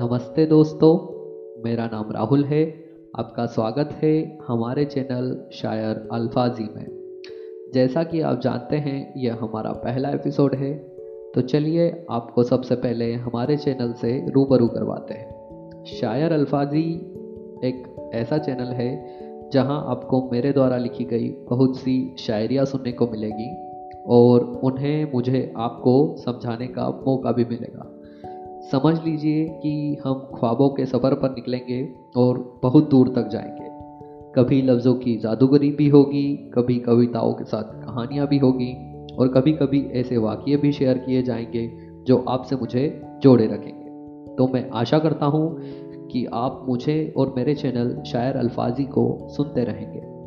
नमस्ते दोस्तों, मेरा नाम राहुल है, आपका स्वागत है हमारे चैनल शायर अल्फाजी में। जैसा कि आप जानते हैं, यह हमारा पहला एपिसोड है तो चलिए आपको सबसे पहले हमारे चैनल से रूबरू करवाते हैं। शायर अल्फाजी एक ऐसा चैनल है, जहाँ आपको मेरे द्वारा लिखी गई बहुत सी शायरियाँ सुनने को मिलेगी, और उन्हें मुझे आपको समझाने का मौका भी मिलेगा। समझ लीजिए कि हम ख्वाबों के सफ़र पर निकलेंगे और बहुत दूर तक जाएँगे। कभी लफ्ज़ों की जादूगरी भी होगी, कभी कविताओं के साथ कहानियाँ भी होगी और कभी कभी ऐसे वाक्य भी शेयर किए जाएँगे जो आपसे मुझे जोड़े रखेंगे। तो मैं आशा करता हूँ कि आप मुझे और मेरे चैनल शायर अल्फाजी को सुनते रहेंगे।